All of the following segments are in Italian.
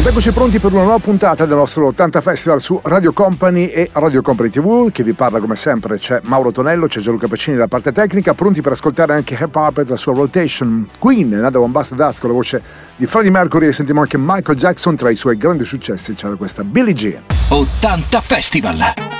Ed eccoci pronti per una nuova puntata del nostro 80 Festival su Radio Company e Radio Company TV. Che vi parla come sempre c'è Mauro Tonello, c'è Gianluca Pacini della parte tecnica, pronti per ascoltare anche Hair Puppet, la sua rotation. Queen, Nada One Bust Dust con la voce di Freddie Mercury e sentiamo anche Michael Jackson tra i suoi grandi successi. C'era questa Billie Jean. 80 Festival!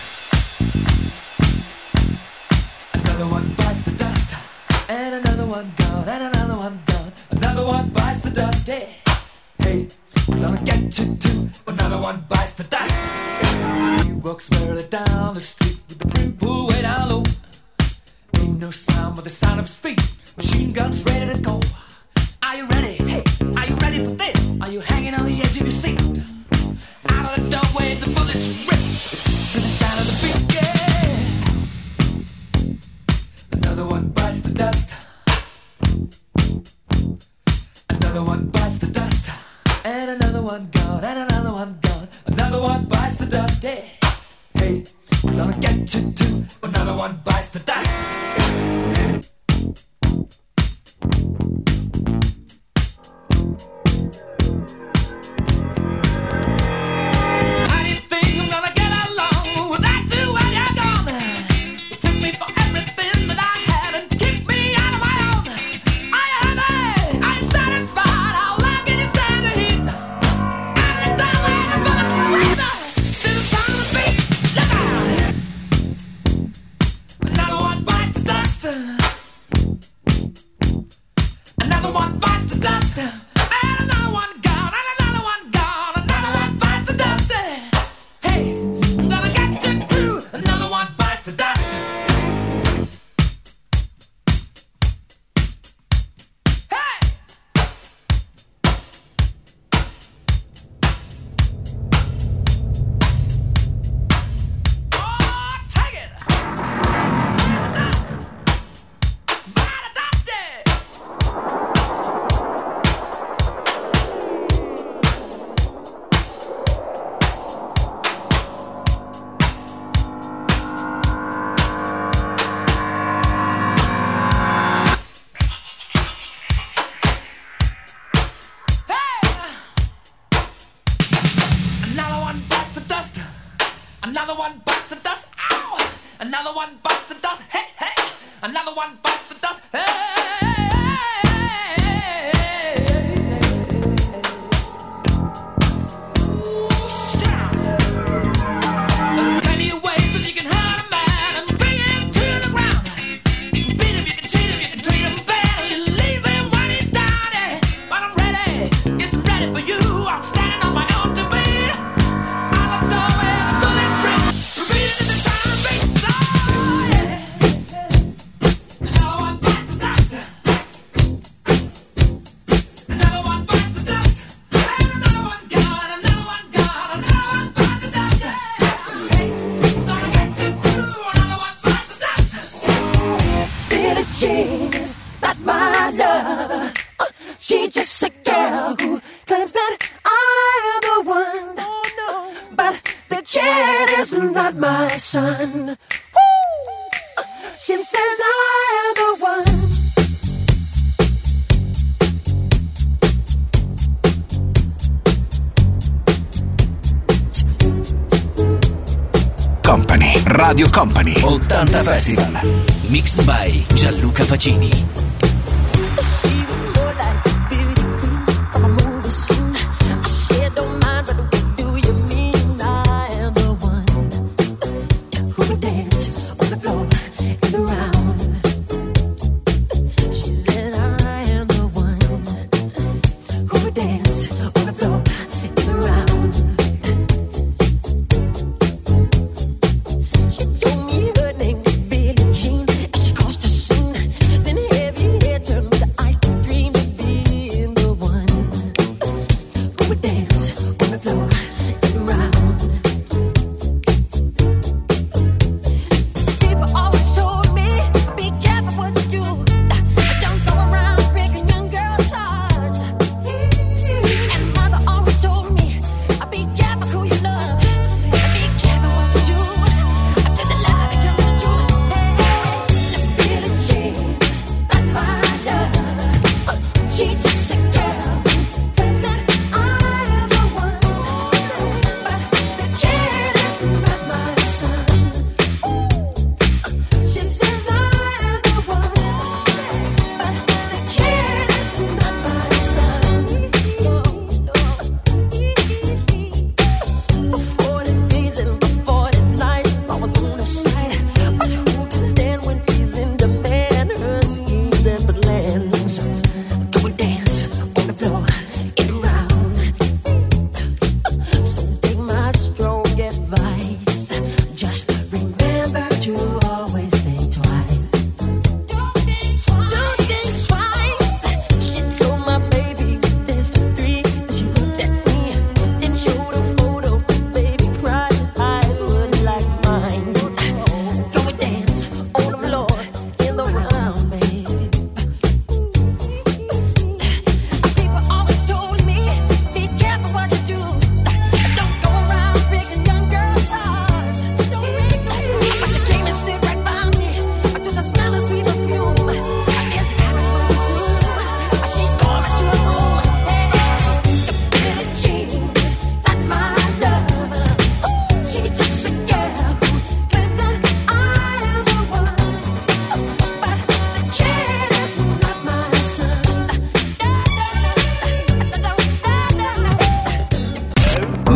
One bites the dust. Radio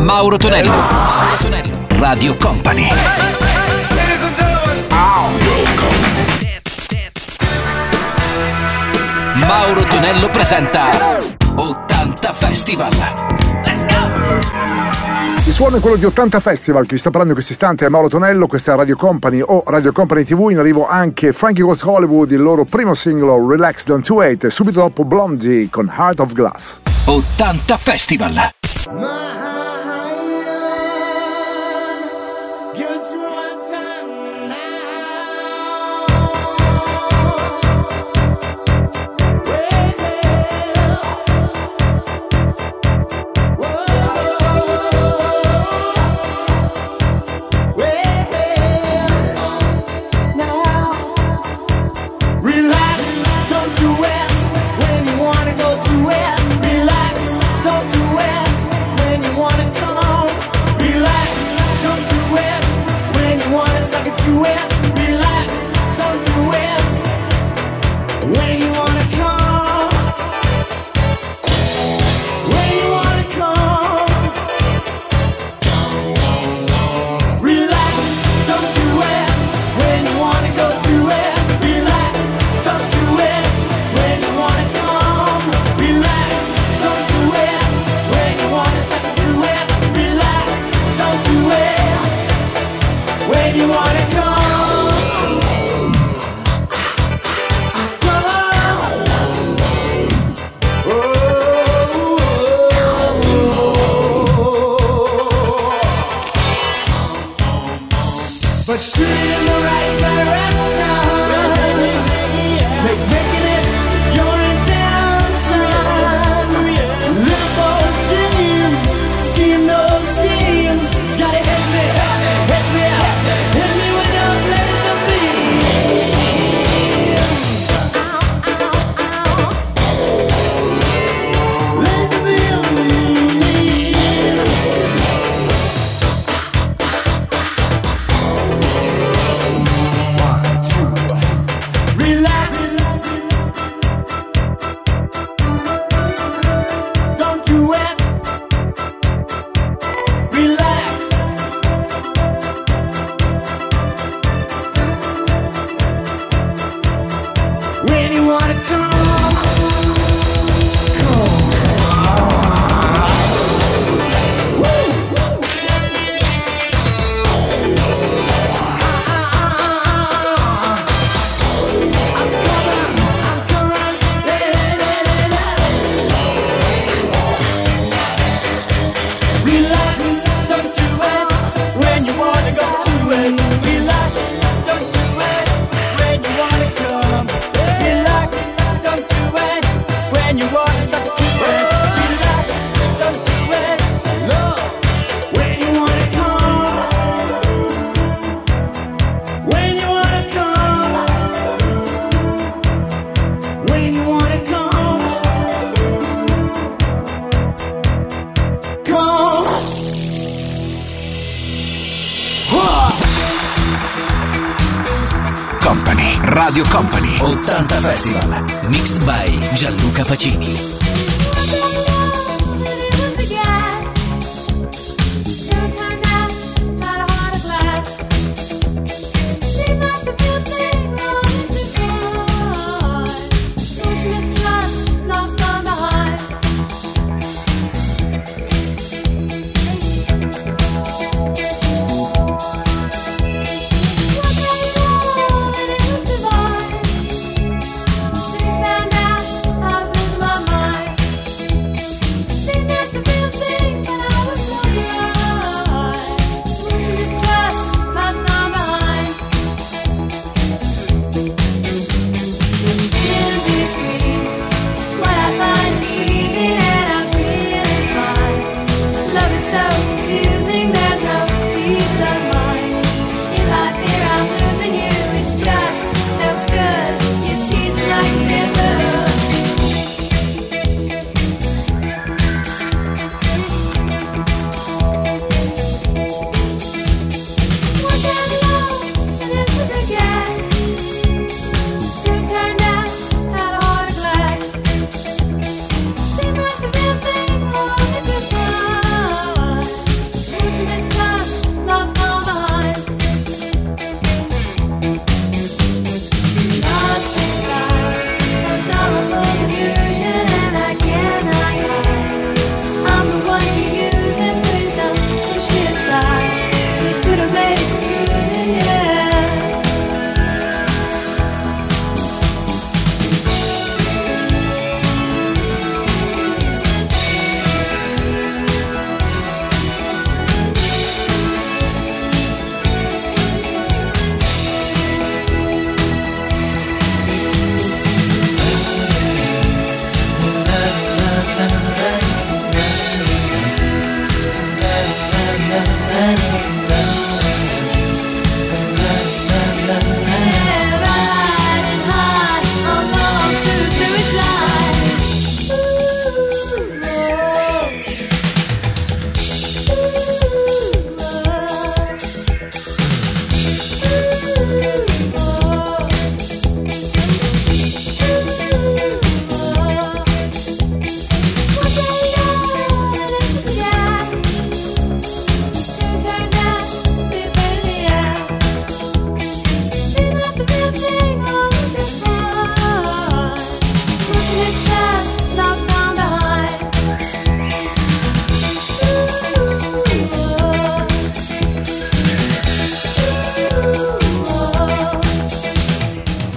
Mauro Tonello. Mauro Tonello. Radio Company. Mauro Tonello presenta 80 Festival. Let's go! Il suono è quello di 80 Festival, chi vi sta parlando in questo istante è Mauro Tonello, questa è Radio Company o Radio Company TV, in arrivo anche Frankie West Hollywood, il loro primo singolo Relax Don't To Wait, e subito dopo Blondie con Heart of Glass. 80 Festival.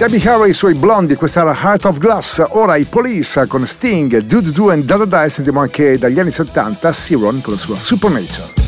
Debbie Harry sui blondi, questa era Heart of Glass, ora i Police con Sting, Do Do Do and Da Da Da e sentiamo anche dagli anni 70 Siron con la sua Supernature.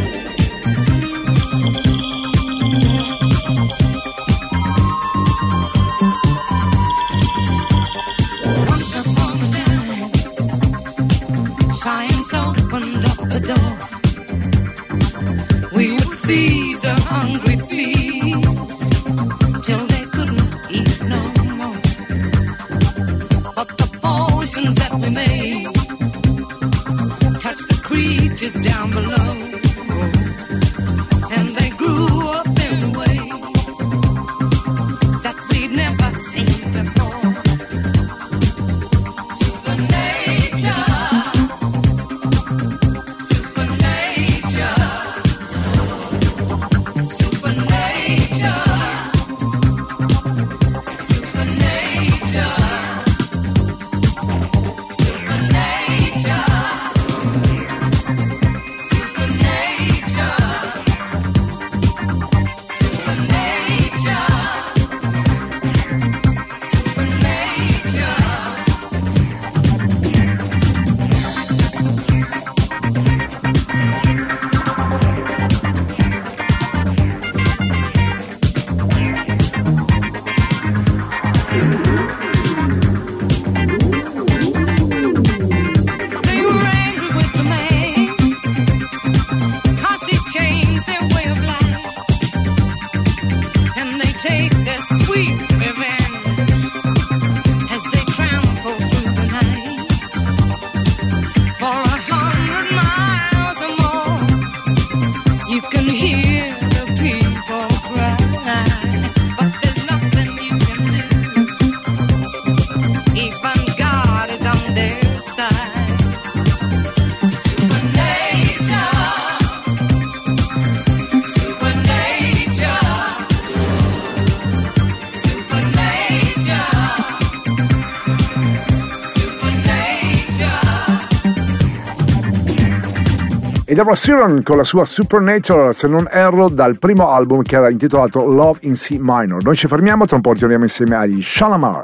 ed era Siren con la sua Supernatural, se non erro, dal primo album che era intitolato Love in C Minor. Noi ci fermiamo, tra un po' torniamo insieme agli Shalamar.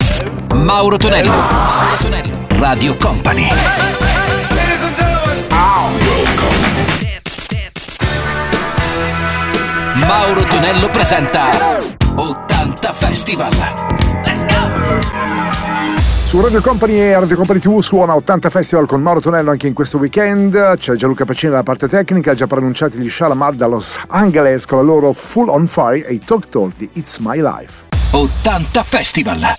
Mauro Tonello, Mauro Tonello, Radio Company. Mauro Tonello presenta 80 Festival. Radio Company e Radio Company TV suona 80 Festival con Mauro Tonello anche in questo weekend. C'è Gianluca Pacini dalla parte tecnica, già pronunciati gli Shalamar da Los Angeles con la loro Full on Fire e i Talk Talk di It's My Life. 80 Festival!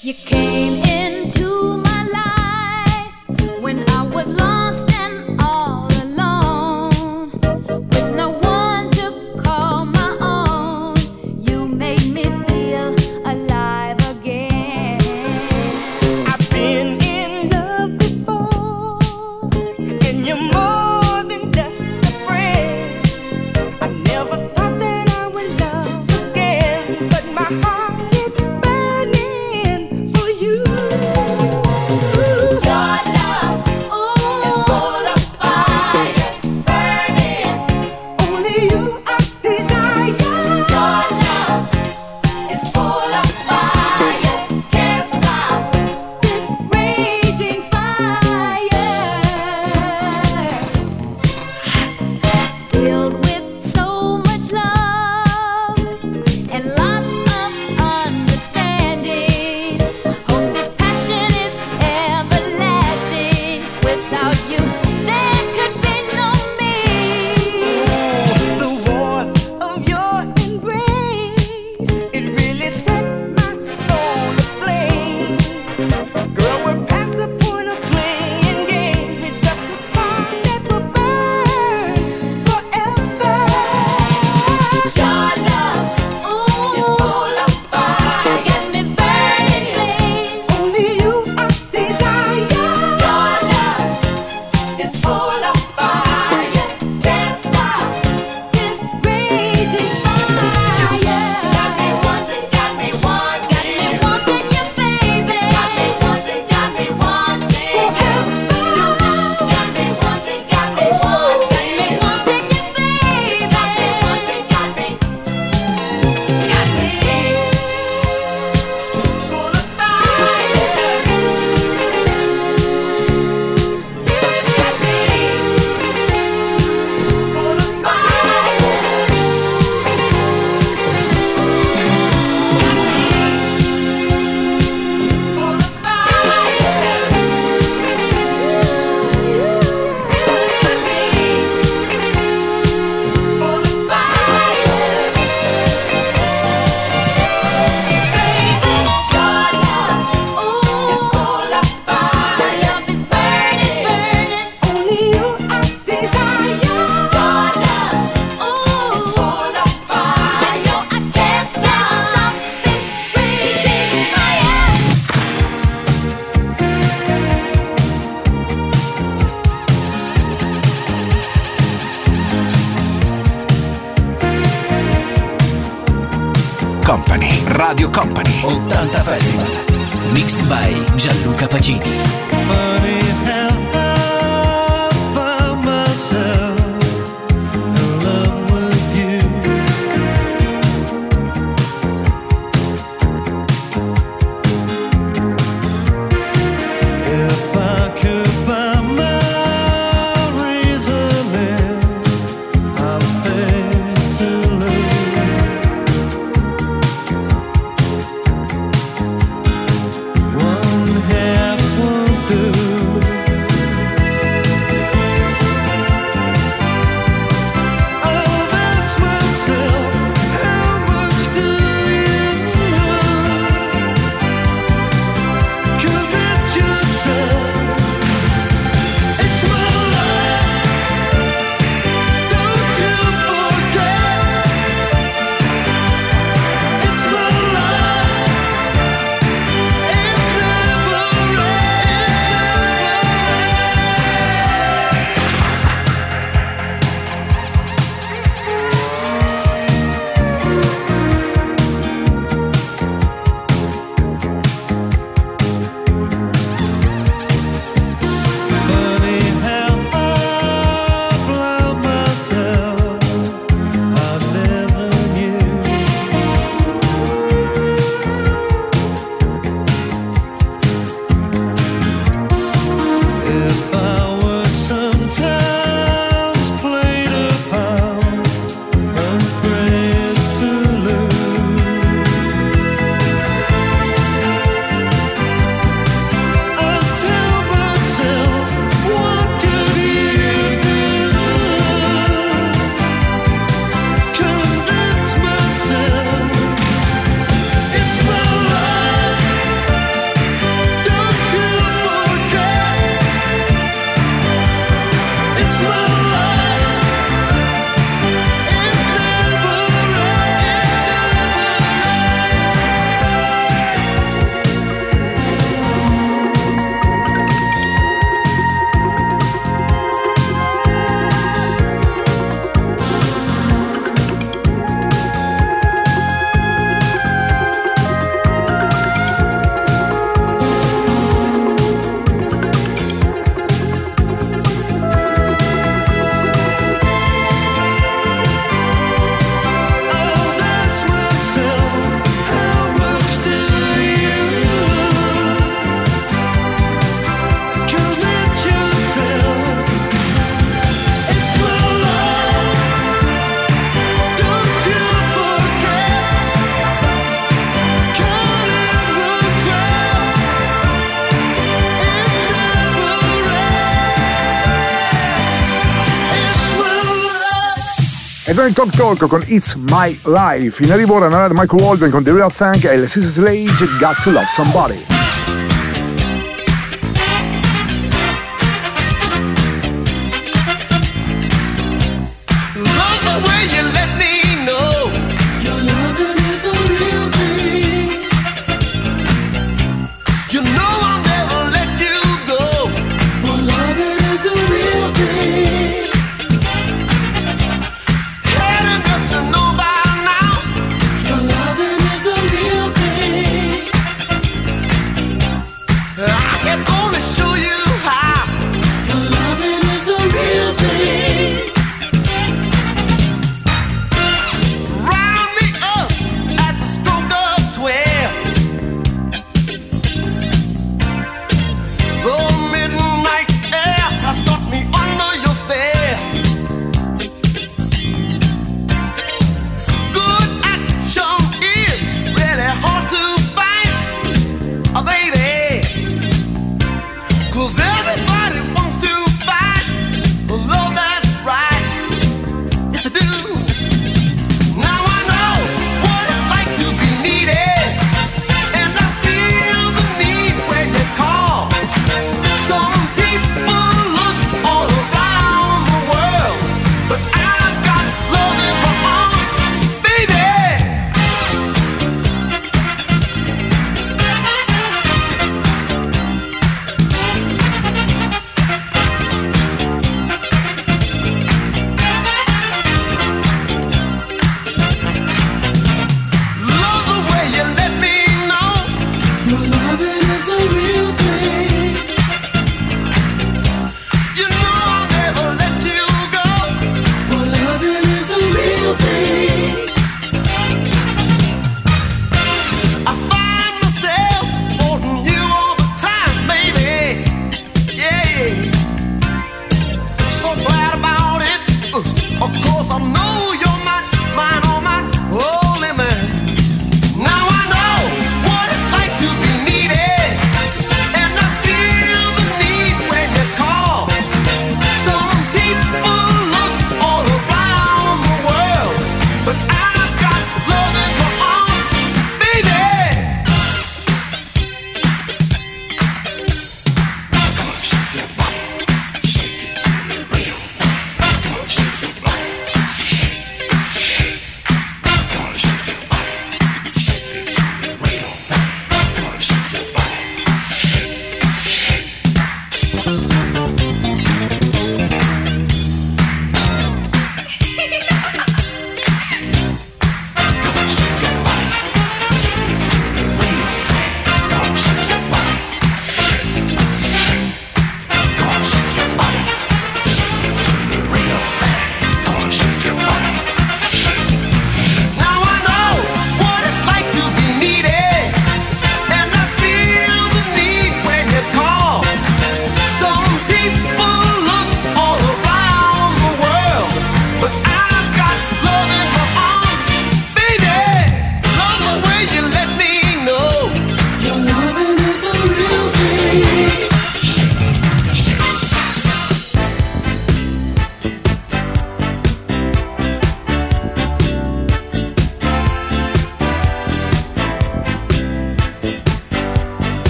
American Talk Talk con It's My Life. In arrivo ora Michael Walden con The Real Thing e il Sister Slage Got to Love Somebody.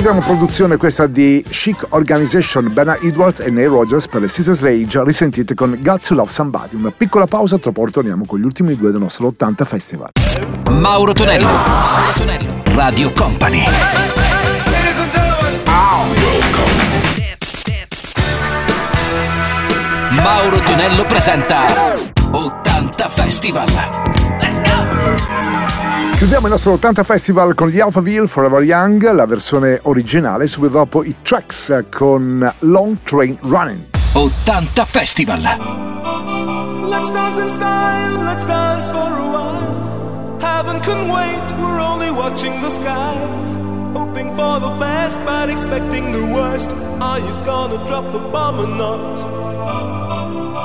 Ricordiamo produzione questa di Chic Organization, Bernard Edwards e Neil Rogers per le Sisters Rage, risentite con Got to Love Somebody. Una piccola pausa, tra poco torniamo con gli ultimi due del nostro 80 Festival. Mauro Tonello. Mauro Tonello. Radio Company. Mauro Tonello presenta Chiudiamo il nostro 80 Festival con gli Alphaville Forever Young, la versione originale, subito dopo i tracks con Long Train Running. 80 Festival. Let's dance in style, let's dance for a while. Heaven can wait, we're only watching the skies. Hoping for the best, but expecting the worst. Are you gonna drop the bomb or not?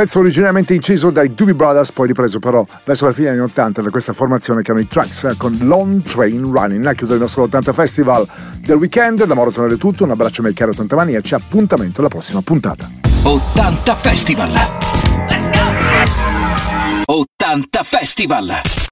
Pezzo originariamente inciso dai Doobie Brothers, poi ripreso però verso la fine degli anni 80 da questa formazione che erano i Tracks eh, con Long Train Running. A chiudere il nostro 80 Festival del weekend. Da Mauro Tonello è tutto, un abbraccio ai cari 80 mania, ci appuntamento alla prossima puntata. 80 Festival. Let's go! 80 Festival.